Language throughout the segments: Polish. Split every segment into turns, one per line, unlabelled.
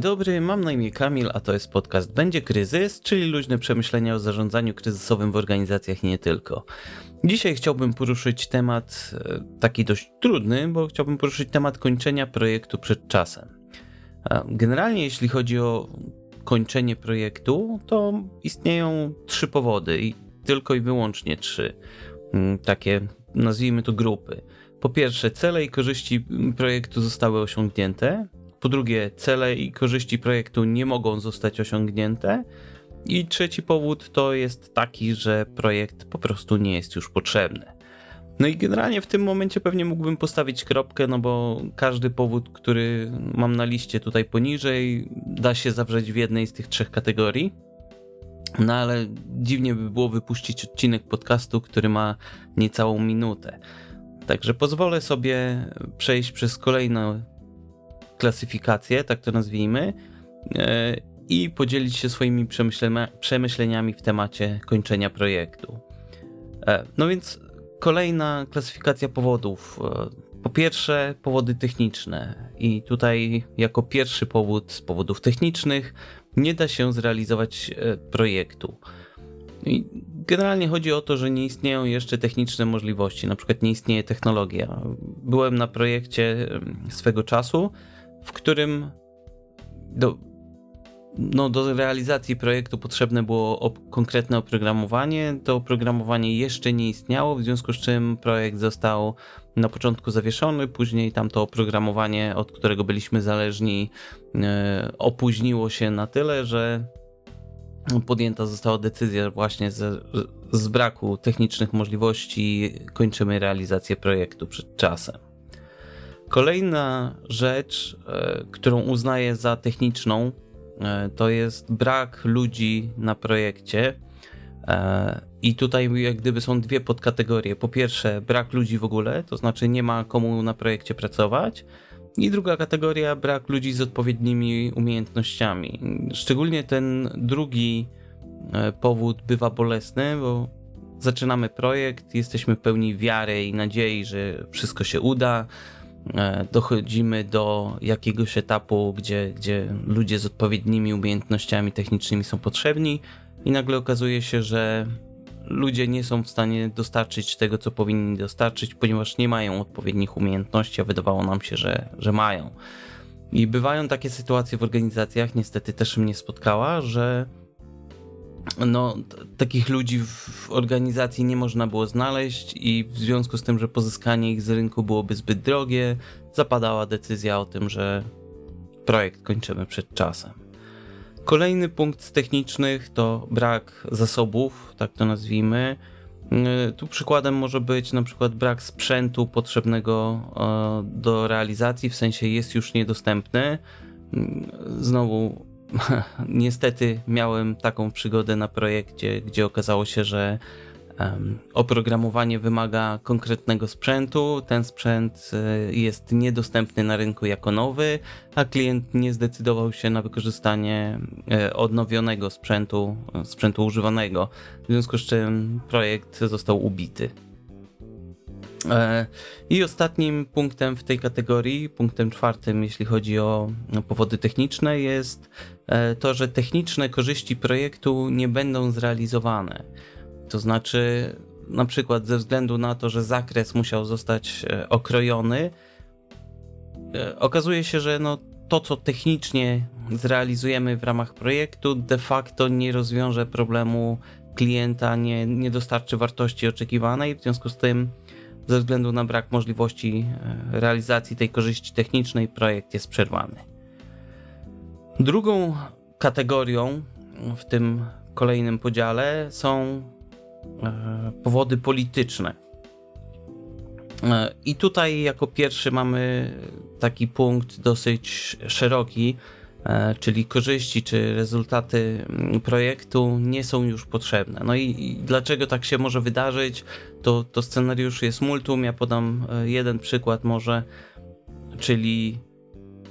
Dzień dobry, mam na imię Kamil, a to jest podcast Będzie Kryzys, czyli luźne przemyślenia o zarządzaniu kryzysowym w organizacjach i nie tylko. Dzisiaj chciałbym poruszyć temat e, taki dość trudny, bo chciałbym poruszyć temat kończenia projektu przed czasem. Generalnie, jeśli chodzi o kończenie projektu, to istnieją trzy powody i tylko i wyłącznie trzy. Mm, takie, nazwijmy to grupy. Po pierwsze, cele i korzyści projektu zostały osiągnięte. Po drugie, cele i korzyści projektu nie mogą zostać osiągnięte. I trzeci powód to jest taki, że projekt po prostu nie jest już potrzebny. No i generalnie w tym momencie pewnie mógłbym postawić kropkę, no bo każdy powód, który mam na liście tutaj poniżej, da się zawrzeć w jednej z tych trzech kategorii. No ale dziwnie by było wypuścić odcinek podcastu, który ma niecałą minutę. Także pozwolę sobie przejść przez kolejną klasyfikację, tak to nazwijmy, e, i podzielić się swoimi przemyśleniami w temacie kończenia projektu. E, no więc kolejna klasyfikacja powodów. E, po pierwsze, powody techniczne. I tutaj, jako pierwszy powód z powodów technicznych, nie da się zrealizować projektu. I generalnie chodzi o to, że nie istnieją jeszcze techniczne możliwości, na przykład nie istnieje technologia. Byłem na projekcie swego czasu, w którym do, no, do realizacji projektu potrzebne było op konkretne oprogramowanie. To oprogramowanie jeszcze nie istniało, w związku z czym projekt został na początku zawieszony, później tamto oprogramowanie, od którego byliśmy zależni, yy, opóźniło się na tyle, że podjęta została decyzja właśnie z, z braku technicznych możliwości kończymy realizację projektu przed czasem. Kolejna rzecz, e, którą uznaję za techniczną, e, to jest brak ludzi na projekcie. E, I tutaj jak gdyby są dwie podkategorie. Po pierwsze, brak ludzi w ogóle, to znaczy nie ma komu na projekcie pracować. I druga kategoria, brak ludzi z odpowiednimi umiejętnościami. Szczególnie ten drugi powód bywa bolesny, bo zaczynamy projekt, jesteśmy pełni wiary i nadziei, że wszystko się uda dochodzimy do jakiegoś etapu, gdzie, gdzie ludzie z odpowiednimi umiejętnościami technicznymi są potrzebni, i nagle okazuje się, że ludzie nie są w stanie dostarczyć tego, co powinni dostarczyć, ponieważ nie mają odpowiednich umiejętności, a wydawało nam się, że, że mają. I bywają takie sytuacje w organizacjach, niestety też mnie spotkała, że no, takich ludzi w organizacji nie można było znaleźć i w związku z tym, że pozyskanie ich z rynku byłoby zbyt drogie, zapadała decyzja o tym, że projekt kończymy przed czasem. Kolejny punkt z technicznych to brak zasobów, tak to nazwijmy. Y, tu przykładem może być na przykład brak sprzętu potrzebnego e, do realizacji, w sensie jest już niedostępny. Y, znowu niestety miałem taką przygodę na projekcie, gdzie okazało się, że oprogramowanie wymaga konkretnego sprzętu. Ten sprzęt e, jest niedostępny na rynku jako nowy, a klient nie zdecydował się na wykorzystanie e, odnowionego sprzętu, e, sprzętu używanego, w związku z czym projekt został ubity. E, I ostatnim punktem w tej kategorii, punktem czwartym, jeśli chodzi o powody techniczne, jest e, to, że techniczne korzyści projektu nie będą zrealizowane. To znaczy, na przykład ze względu na to, że zakres musiał zostać e, okrojony, okazuje się, że no, to, co technicznie zrealizujemy w ramach projektu, de facto nie rozwiąże problemu klienta, nie, nie dostarczy wartości oczekiwanej, w związku z tym ze względu na brak możliwości e, realizacji tej korzyści technicznej projekt jest przerwany. Drugą kategorią w tym kolejnym podziale są e, powody polityczne. E, I tutaj jako pierwszy mamy taki punkt dosyć szeroki, czyli korzyści czy rezultaty mm, projektu nie są już potrzebne. No i, i, dlaczego tak się może wydarzyć? To, to scenariusz jest multum. Ja podam e, jeden przykład może, czyli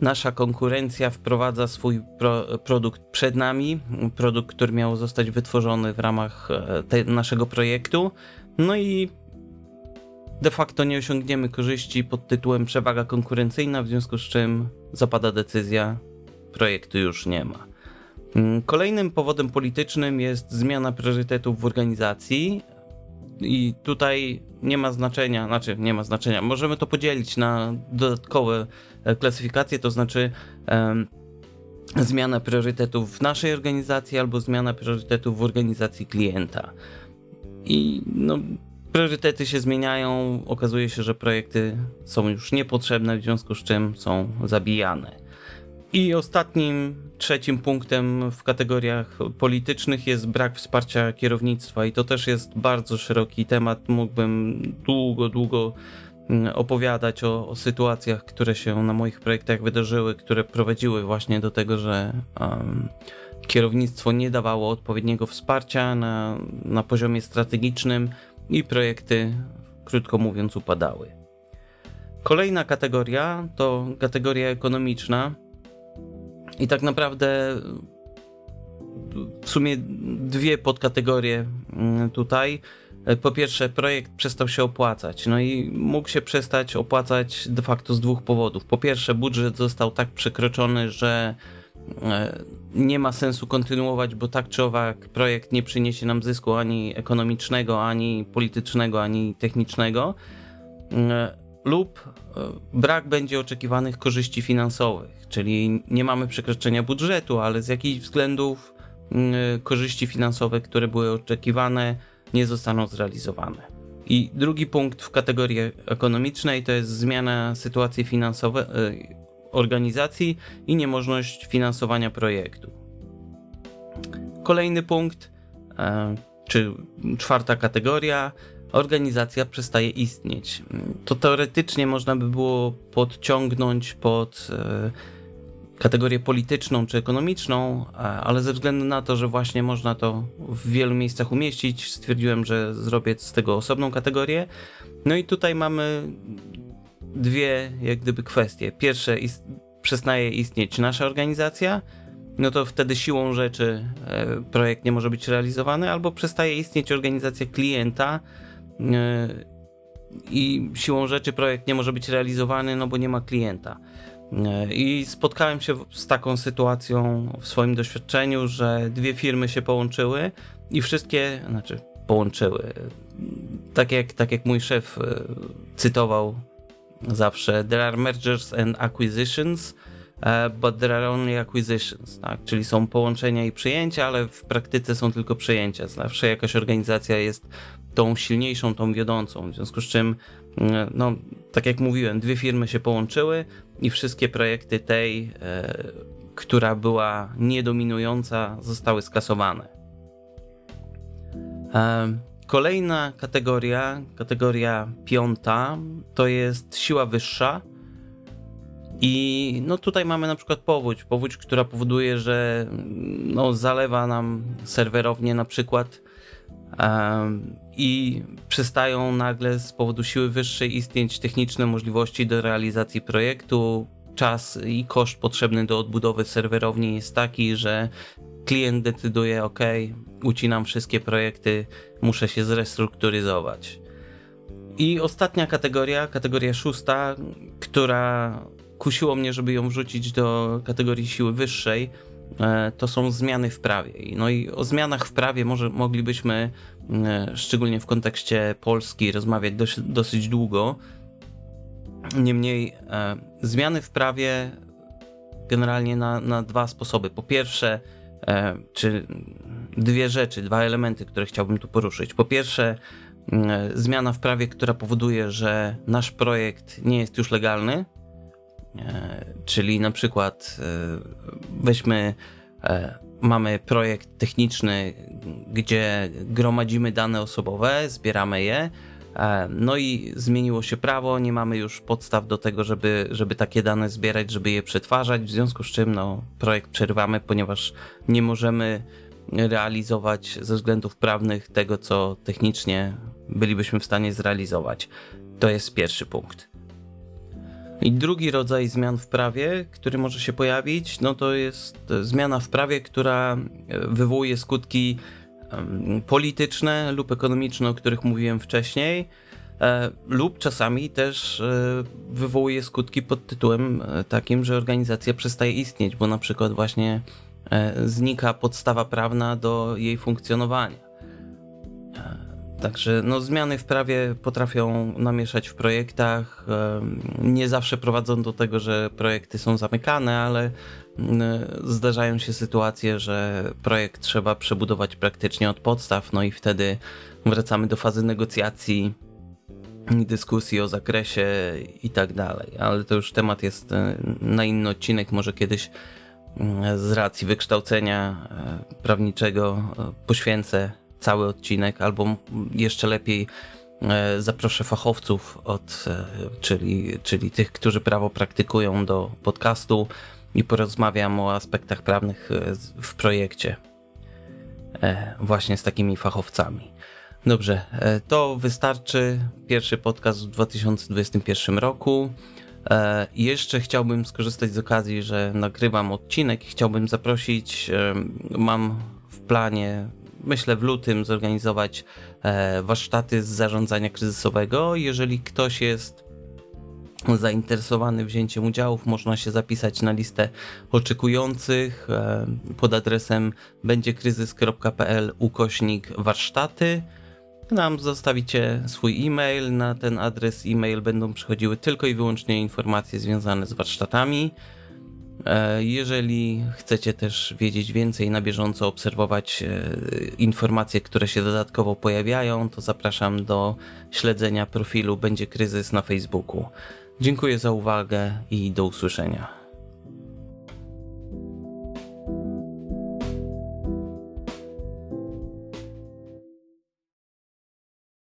nasza konkurencja wprowadza swój pro, produkt przed nami, produkt, który miał zostać wytworzony w ramach e, te, naszego projektu. No i de facto nie osiągniemy korzyści pod tytułem przewaga konkurencyjna, w związku z czym zapada decyzja projektu już nie ma. Mm, kolejnym powodem politycznym jest zmiana priorytetów w organizacji. I tutaj nie ma znaczenia, znaczy nie ma znaczenia. Możemy to podzielić na dodatkowe e, klasyfikacje, to znaczy um, zmiana priorytetów w naszej organizacji albo zmiana priorytetów w organizacji klienta. I no, priorytety się zmieniają, okazuje się, że projekty są już niepotrzebne, w związku z czym są zabijane. I ostatnim, trzecim punktem w kategoriach politycznych jest brak wsparcia kierownictwa, i to też jest bardzo szeroki temat. Mógłbym długo, długo mm, opowiadać o, o sytuacjach, które się na moich projektach wydarzyły, które prowadziły właśnie do tego, że um, kierownictwo nie dawało odpowiedniego wsparcia na, na poziomie strategicznym i projekty, krótko mówiąc, upadały. Kolejna kategoria to kategoria ekonomiczna. I tak naprawdę w sumie dwie podkategorie mm, tutaj. Po pierwsze, projekt przestał się opłacać. No i mógł się przestać opłacać de facto z dwóch powodów. Po pierwsze, budżet został tak przekroczony, że e, nie ma sensu kontynuować, bo tak czy owak projekt nie przyniesie nam zysku ani ekonomicznego, ani politycznego, ani technicznego. Lub e, brak będzie oczekiwanych korzyści finansowych, czyli nie mamy przekroczenia budżetu, ale z jakichś względów korzyści finansowe, które były oczekiwane, nie zostaną zrealizowane. I drugi punkt w kategorii ekonomicznej to jest zmiana sytuacji finansowej e, organizacji i niemożność finansowania projektu. Kolejny punkt, e, czy czwarta kategoria, organizacja przestaje istnieć. To teoretycznie można by było podciągnąć pod e, kategorię polityczną czy ekonomiczną, ale ze względu na to, że właśnie można to w wielu miejscach umieścić, stwierdziłem, że zrobię z tego osobną kategorię. No i tutaj mamy dwie jak gdyby kwestie. Pierwsze, ist przestaje istnieć nasza organizacja, no to wtedy siłą rzeczy e, projekt nie może być realizowany, albo przestaje istnieć organizacja klienta i siłą rzeczy projekt nie może być realizowany, no bo nie ma klienta. E, I spotkałem się z taką sytuacją w swoim doświadczeniu, że dwie firmy się połączyły i wszystkie, znaczy połączyły. Tak jak, tak jak mój szef e, cytował zawsze, there are mergers and acquisitions, e, but there are only acquisitions, tak? Czyli są połączenia i przyjęcia, ale w praktyce są tylko przyjęcia. Zawsze jakaś organizacja jest tą silniejszą, tą wiodącą, w związku z czym, no, tak jak mówiłem, dwie firmy się połączyły, i wszystkie projekty tej, e, która była niedominująca, zostały skasowane. E, kolejna kategoria, kategoria piąta, to jest siła wyższa. I no tutaj mamy na przykład powódź. Powódź, która powoduje, że no, zalewa nam serwerownie na przykład i przestają nagle z powodu siły wyższej istnieć techniczne możliwości do realizacji projektu. Czas i koszt potrzebny do odbudowy serwerowni jest taki, że klient decyduje: OK, ucinam wszystkie projekty, muszę się zrestrukturyzować. I ostatnia kategoria, kategoria szósta, która kusiło mnie, żeby ją wrzucić do kategorii siły wyższej, to są zmiany w prawie. No i o zmianach w prawie może moglibyśmy E, szczególnie w kontekście Polski, rozmawiać dosyć, dosyć długo. Niemniej e, zmiany w prawie generalnie na, na dwa sposoby. Po pierwsze, e, czy dwie rzeczy, dwa elementy, które chciałbym tu poruszyć. Po pierwsze, zmiana w prawie, która powoduje, że nasz projekt nie jest już legalny, czyli na przykład weźmy mamy projekt techniczny, gdzie gromadzimy dane osobowe, zbieramy je. E, no i zmieniło się prawo, nie mamy już podstaw do tego, żeby, żeby takie dane zbierać, żeby je przetwarzać, w związku z czym no, projekt przerywamy, ponieważ nie możemy realizować ze względów prawnych tego, co technicznie bylibyśmy w stanie zrealizować. To jest pierwszy punkt. I drugi rodzaj zmian w prawie, który może się pojawić, no to jest zmiana w prawie, która e, wywołuje skutki polityczne lub ekonomiczne, o których mówiłem wcześniej. e, lub czasami też e, wywołuje skutki pod tytułem e, takim, że organizacja przestaje istnieć, bo na przykład właśnie znika podstawa prawna do jej funkcjonowania. Także no, zmiany w prawie potrafią namieszać w projektach. Nie zawsze prowadzą do tego, że projekty są zamykane, ale zdarzają się sytuacje, że projekt trzeba przebudować praktycznie od podstaw, no i wtedy wracamy do fazy negocjacji, dyskusji o zakresie i tak dalej. Ale to już temat jest e, na inny odcinek, może kiedyś z racji wykształcenia e, prawniczego e, poświęcę cały odcinek, albo jeszcze lepiej zaproszę fachowców, od, czyli, czyli tych, którzy prawo praktykują do podcastu i porozmawiam o aspektach prawnych w projekcie właśnie z takimi fachowcami. Dobrze, e, to wystarczy. Pierwszy podcast w 2021 roku. E, jeszcze chciałbym skorzystać z okazji, że nagrywam odcinek i chciałbym zaprosić. E, mam w planie, myślę w lutym, zorganizować warsztaty z zarządzania kryzysowego. Jeżeli ktoś jest zainteresowany wzięciem udziałów, można się zapisać na listę oczekujących pod adresem będziekryzys.pl ukośnik warsztaty nam zostawicie swój e-mail. Na ten adres e-mail będą przychodziły tylko i wyłącznie informacje związane z warsztatami. E, jeżeli chcecie też wiedzieć więcej, na bieżąco obserwować e, informacje, które się dodatkowo pojawiają, to zapraszam do śledzenia profilu Będzie Kryzys na Facebooku. Dziękuję za uwagę i do usłyszenia.